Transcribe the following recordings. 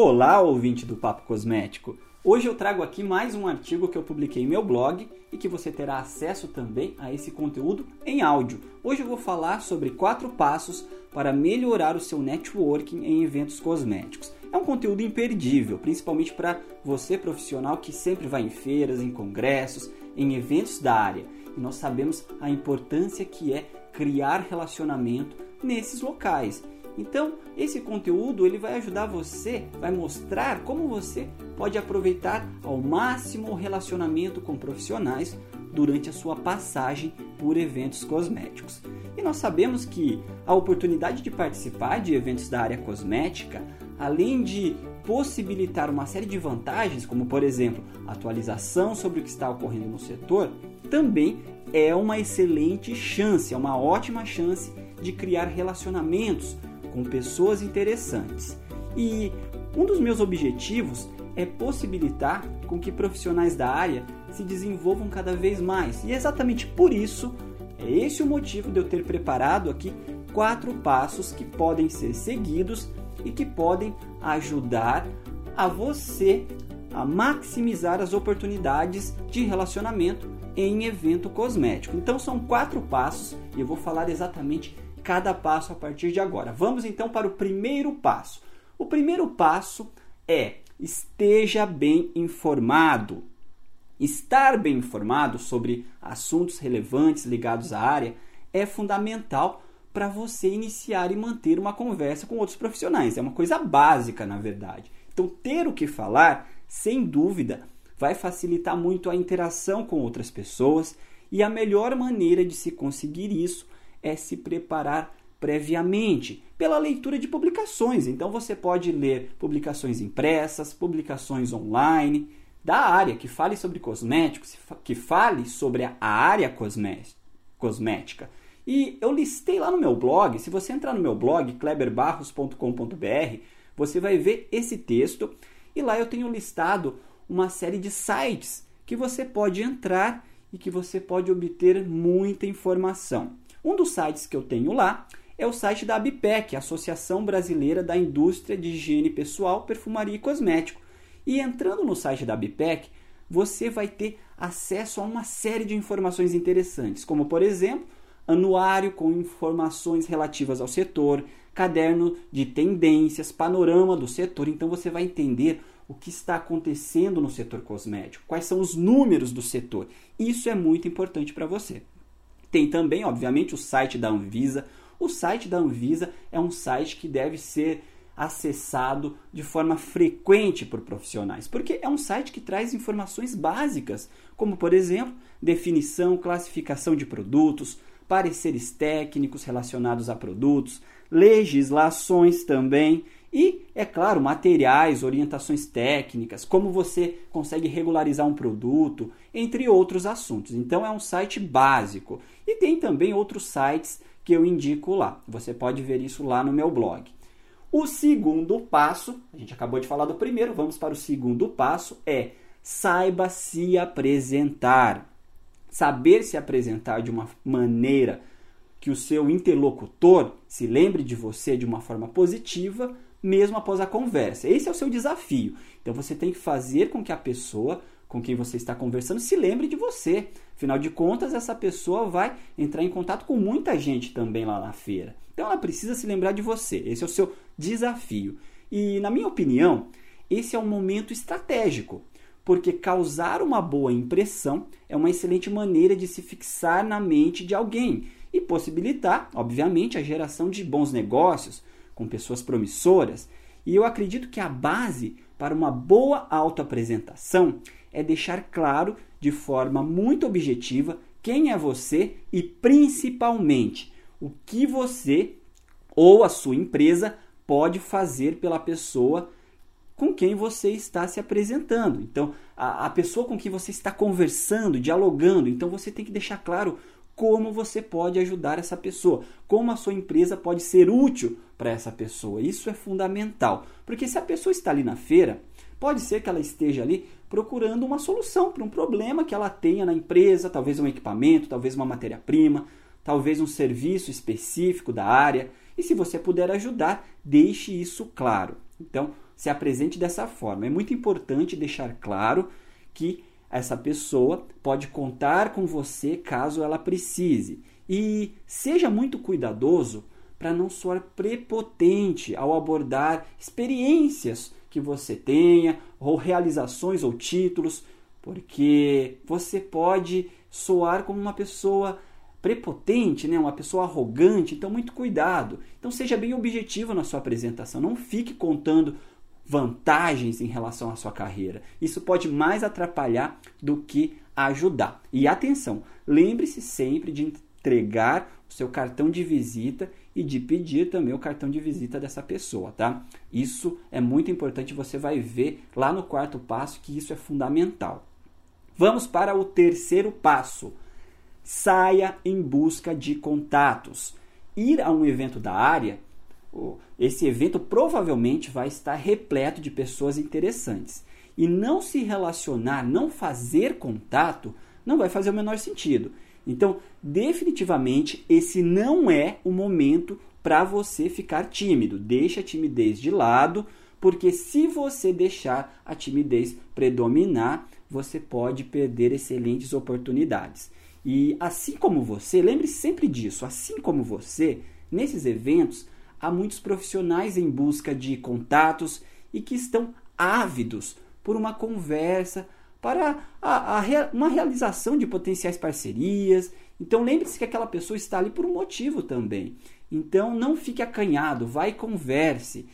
Olá, ouvinte do Papo Cosmético! Hoje eu trago aqui mais um artigo que eu publiquei em meu blog e que você terá acesso também a esse conteúdo em áudio. Hoje eu vou falar sobre quatro passos para melhorar o seu networking em eventos cosméticos. É um conteúdo imperdível, principalmente para você profissional que sempre vai em feiras, em congressos, em eventos da área. E nós sabemos a importância que é criar relacionamento nesses locais. Então, esse conteúdo ele vai ajudar você, vai mostrar como você pode aproveitar ao máximo o relacionamento com profissionais durante a sua passagem por eventos cosméticos. E nós sabemos que a oportunidade de participar de eventos da área cosmética, além de possibilitar uma série de vantagens, como por exemplo, atualização sobre o que está ocorrendo no setor, também é uma excelente chance, é uma ótima chance de criar relacionamentos com pessoas interessantes. E um dos meus objetivos é possibilitar com que profissionais da área se desenvolvam cada vez mais. E é exatamente por isso, é esse o motivo de eu ter preparado aqui quatro passos que podem ser seguidos e que podem ajudar a você a maximizar as oportunidades de relacionamento em evento cosmético. Então são quatro passos e eu vou falar exatamente cada passo a partir de agora. Vamos então para o primeiro passo. O primeiro passo é esteja bem informado. Estar bem informado sobre assuntos relevantes ligados à área é fundamental para você iniciar e manter uma conversa com outros profissionais. É uma coisa básica, na verdade. Então, ter o que falar, sem dúvida, vai facilitar muito a interação com outras pessoas e a melhor maneira de se conseguir isso é se preparar previamente pela leitura de publicações. Então você pode ler publicações impressas, publicações online da área que fale sobre cosméticos, que fale sobre a área cosmética. E eu listei lá no meu blog, se você entrar no meu blog kleberbarros.com.br, você vai ver esse texto e lá eu tenho listado uma série de sites que você pode entrar e que você pode obter muita informação. Um dos sites que eu tenho lá é o site da ABPEC, Associação Brasileira da Indústria de Higiene Pessoal, Perfumaria e Cosmético. E entrando no site da ABPEC, você vai ter acesso a uma série de informações interessantes, como por exemplo, anuário com informações relativas ao setor, caderno de tendências, panorama do setor. Então você vai entender o que está acontecendo no setor cosmético, quais são os números do setor. Isso é muito importante para você. Tem também, obviamente, o site da Anvisa. O site da Anvisa é um site que deve ser acessado de forma frequente por profissionais, porque é um site que traz informações básicas, como por exemplo, definição, classificação de produtos, pareceres técnicos relacionados a produtos, legislações também e, é claro, materiais, orientações técnicas, como você consegue regularizar um produto, entre outros assuntos. Então é um site básico. E tem também outros sites que eu indico lá. Você pode ver isso lá no meu blog. O segundo passo, a gente acabou de falar do primeiro, vamos para o segundo passo, é saiba se apresentar. Saber se apresentar de uma maneira que o seu interlocutor se lembre de você de uma forma positiva mesmo após a conversa. Esse é o seu desafio. Então você tem que fazer com que a pessoa com quem você está conversando se lembre de você. Afinal de contas, essa pessoa vai entrar em contato com muita gente também lá na feira. Então ela precisa se lembrar de você. Esse é o seu desafio. E na minha opinião, esse é um momento estratégico, porque causar uma boa impressão é uma excelente maneira de se fixar na mente de alguém e possibilitar, obviamente, a geração de bons negócios, com pessoas promissoras, e eu acredito que a base para uma boa autoapresentação é deixar claro de forma muito objetiva quem é você e principalmente o que você ou a sua empresa pode fazer pela pessoa com quem você está se apresentando. Então, a, a pessoa com quem você está conversando, dialogando, então você tem que deixar claro como você pode ajudar essa pessoa, como a sua empresa pode ser útil para essa pessoa. Isso é fundamental, porque se a pessoa está ali na feira, pode ser que ela esteja ali procurando uma solução para um problema que ela tenha na empresa, talvez um equipamento, talvez uma matéria-prima, talvez um serviço específico da área. E se você puder ajudar, deixe isso claro. Então, se apresente dessa forma. É muito importante deixar claro que essa pessoa pode contar com você caso ela precise. E seja muito cuidadoso para não soar prepotente ao abordar experiências que você tenha, ou realizações ou títulos, porque você pode soar como uma pessoa prepotente, né? uma pessoa arrogante, então muito cuidado. Então seja bem objetivo na sua apresentação, não fique contando vantagens em relação à sua carreira. Isso pode mais atrapalhar do que ajudar. E atenção, lembre-se sempre de entregar o seu cartão de visita e de pedir também o cartão de visita dessa pessoa, tá? Isso é muito importante, você vai ver lá no quarto passo que isso é fundamental. Vamos para o terceiro passo. Saia em busca de contatos. Ir a um evento da área esse evento provavelmente vai estar repleto de pessoas interessantes. E não se relacionar, não fazer contato, não vai fazer o menor sentido. Então, definitivamente, esse não é o momento para você ficar tímido. Deixa a timidez de lado, porque se você deixar a timidez predominar, você pode perder excelentes oportunidades. E assim como você, lembre-se sempre disso, assim como você, nesses eventos, há muitos profissionais em busca de contatos e que estão ávidos por uma conversa, para a, a, uma realização de potenciais parcerias. Então lembre-se que aquela pessoa está ali por um motivo também. Então não fique acanhado, vai e converse.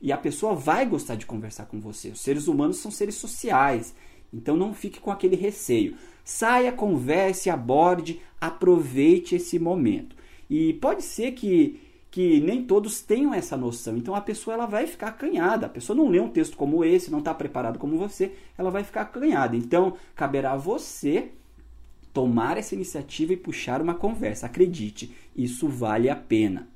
E a pessoa vai gostar de conversar com você. Os seres humanos são seres sociais. Então não fique com aquele receio. Saia, converse, aborde, aproveite esse momento. E pode ser que que nem todos tenham essa noção. Então a pessoa ela vai ficar acanhada. A pessoa não lê um texto como esse, não está preparado como você, ela vai ficar acanhada. Então caberá a você tomar essa iniciativa e puxar uma conversa. Acredite, isso vale a pena.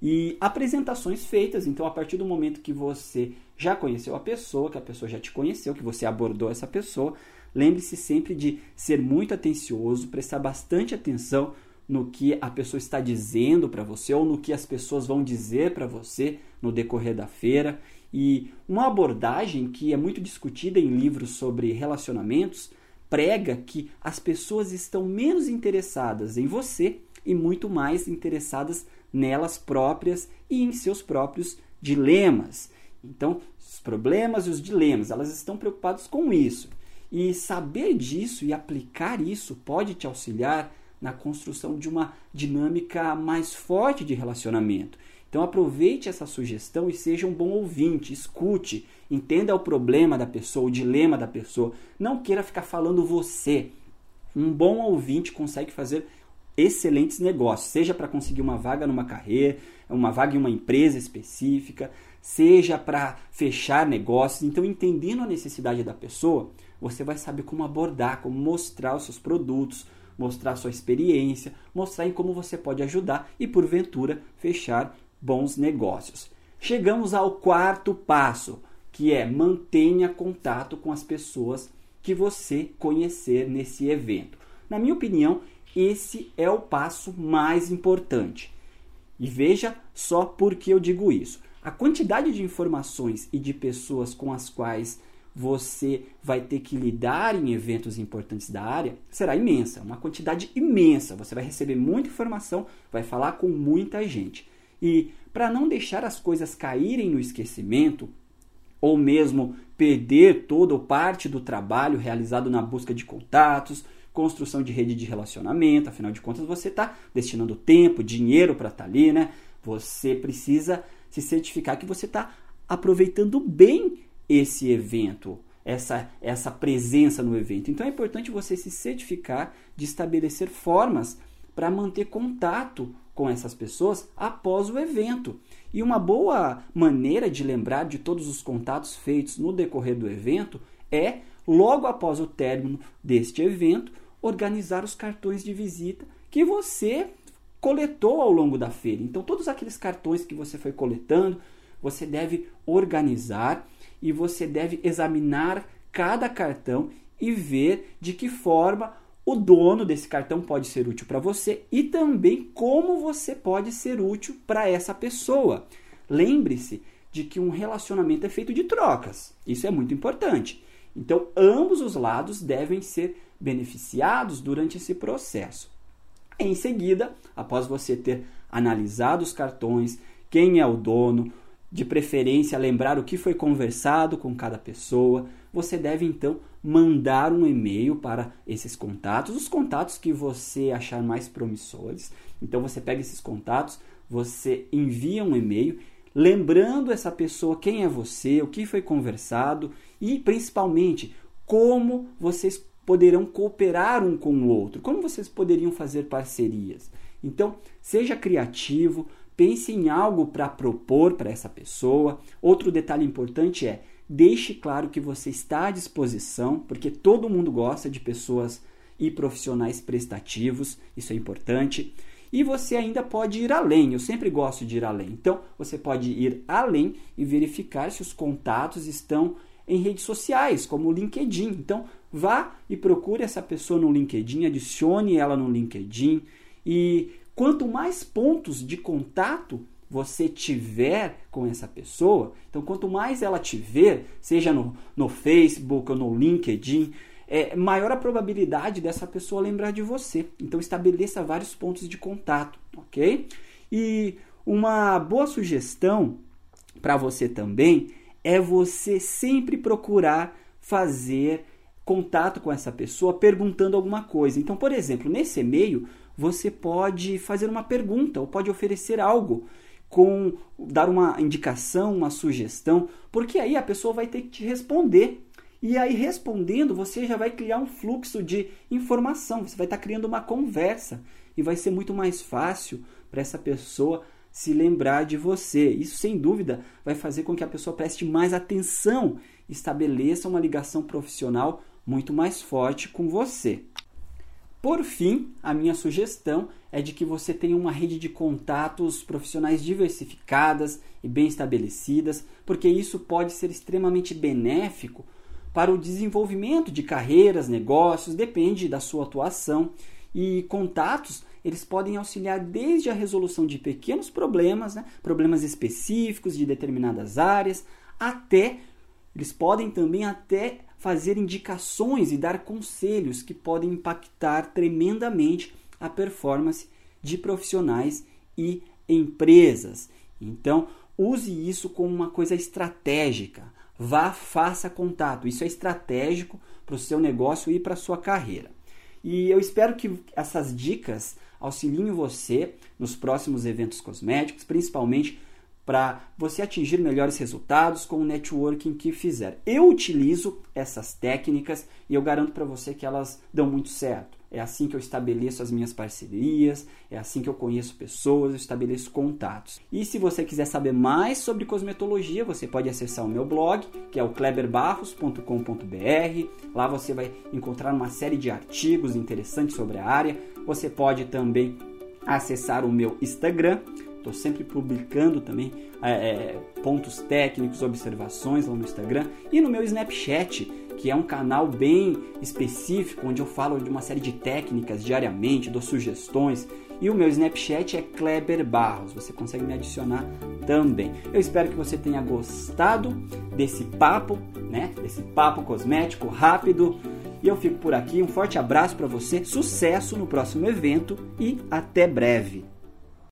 E apresentações feitas, então a partir do momento que você já conheceu a pessoa, que a pessoa já te conheceu, que você abordou essa pessoa, lembre-se sempre de ser muito atencioso, prestar bastante atenção no que a pessoa está dizendo para você ou no que as pessoas vão dizer para você no decorrer da feira. E uma abordagem que é muito discutida em livros sobre relacionamentos prega que as pessoas estão menos interessadas em você e muito mais interessadas nelas próprias e em seus próprios dilemas. Então, os problemas e os dilemas, elas estão preocupadas com isso. E saber disso e aplicar isso pode te auxiliar na construção de uma dinâmica mais forte de relacionamento. Então aproveite essa sugestão e seja um bom ouvinte, escute, entenda o problema da pessoa, o dilema da pessoa. Não queira ficar falando você. Um bom ouvinte consegue fazer excelentes negócios, seja para conseguir uma vaga numa carreira, uma vaga em uma empresa específica, seja para fechar negócios. Então, entendendo a necessidade da pessoa, você vai saber como abordar, como mostrar os seus produtos, mostrar sua experiência, mostrar em como você pode ajudar e, porventura, fechar bons negócios. Chegamos ao quarto passo, que é mantenha contato com as pessoas que você conhecer nesse evento. Na minha opinião, esse é o passo mais importante. E veja só por que eu digo isso. A quantidade de informações e de pessoas com as quais você vai ter que lidar em eventos importantes da área será imensa, uma quantidade imensa. Você vai receber muita informação, vai falar com muita gente. E para não deixar as coisas caírem no esquecimento, ou mesmo perder toda ou parte do trabalho realizado na busca de contatos, construção de rede de relacionamento, afinal de contas você está destinando tempo, dinheiro para estar tá ali, né? Você precisa se certificar que você está aproveitando bem esse evento, essa, essa presença no evento. Então é importante você se certificar de estabelecer formas para manter contato com essas pessoas após o evento. E uma boa maneira de lembrar de todos os contatos feitos no decorrer do evento é, logo após o término deste evento, organizar os cartões de visita que você coletou ao longo da feira. Então, todos aqueles cartões que você foi coletando, você deve organizar e você deve examinar cada cartão e ver de que forma o dono desse cartão pode ser útil para você e também como você pode ser útil para essa pessoa. Lembre-se de que um relacionamento é feito de trocas. Isso é muito importante. Então, ambos os lados devem ser beneficiados durante esse processo. Em seguida, após você ter analisado os cartões, quem é o dono, de preferência lembrar o que foi conversado com cada pessoa, você deve então mandar um e-mail para esses contatos, os contatos que você achar mais promissores. Então você pega esses contatos, você envia um e-mail lembrando essa pessoa quem é você, o que foi conversado e principalmente como vocês poderão cooperar um com o outro, como vocês poderiam fazer parcerias. Então, seja criativo, pense em algo para propor para essa pessoa. Outro detalhe importante é deixe claro que você está à disposição, porque todo mundo gosta de pessoas e profissionais prestativos, isso é importante. E você ainda pode ir além, eu sempre gosto de ir além. Então, você pode ir além e verificar se os contatos estão em redes sociais, como o LinkedIn. Então, vá e procure essa pessoa no LinkedIn, adicione ela no LinkedIn e quanto mais pontos de contato você tiver com essa pessoa, então quanto mais ela te ver, seja no, no Facebook ou no LinkedIn, é, maior a probabilidade dessa pessoa lembrar de você. Então estabeleça vários pontos de contato, ok? E uma boa sugestão para você também é você sempre procurar fazer contato com essa pessoa perguntando alguma coisa. Então, por exemplo, nesse e-mail você pode fazer uma pergunta ou pode oferecer algo com dar uma indicação, uma sugestão, porque aí a pessoa vai ter que te responder. E aí, respondendo, você já vai criar um fluxo de informação, você vai estar criando uma conversa e vai ser muito mais fácil para essa pessoa se lembrar de você. Isso, sem dúvida, vai fazer com que a pessoa preste mais atenção, estabeleça uma ligação profissional muito mais forte com você. Por fim, a minha sugestão é de que você tenha uma rede de contatos profissionais diversificadas e bem estabelecidas, porque isso pode ser extremamente benéfico para o desenvolvimento de carreiras, negócios, depende da sua atuação. E contatos, eles podem auxiliar desde a resolução de pequenos problemas, né, problemas específicos de determinadas áreas, até eles podem também até fazer indicações e dar conselhos que podem impactar tremendamente a performance de profissionais e empresas. Então, use isso como uma coisa estratégica. Vá, faça contato. Isso é estratégico para o seu negócio e para a sua carreira. E eu espero que essas dicas auxiliem você nos próximos eventos cosméticos, principalmente para você atingir melhores resultados com o networking que fizer. Eu utilizo essas técnicas e eu garanto para você que elas dão muito certo. É assim que eu estabeleço as minhas parcerias, é assim que eu conheço pessoas, eu estabeleço contatos. E se você quiser saber mais sobre cosmetologia, você pode acessar o meu blog, que é o kleberbarros.com.br. Lá você vai encontrar uma série de artigos interessantes sobre a área. Você pode também acessar o meu Instagram. Estou sempre publicando também é, é, pontos técnicos, observações lá no Instagram e no meu Snapchat que é um canal bem específico, onde eu falo de uma série de técnicas diariamente, dou sugestões. E o meu Snapchat é Kleber Barros, você consegue me adicionar também. Eu espero que você tenha gostado desse papo, né? Desse papo cosmético rápido. E eu fico por aqui. Um forte abraço para você, sucesso no próximo evento e até breve.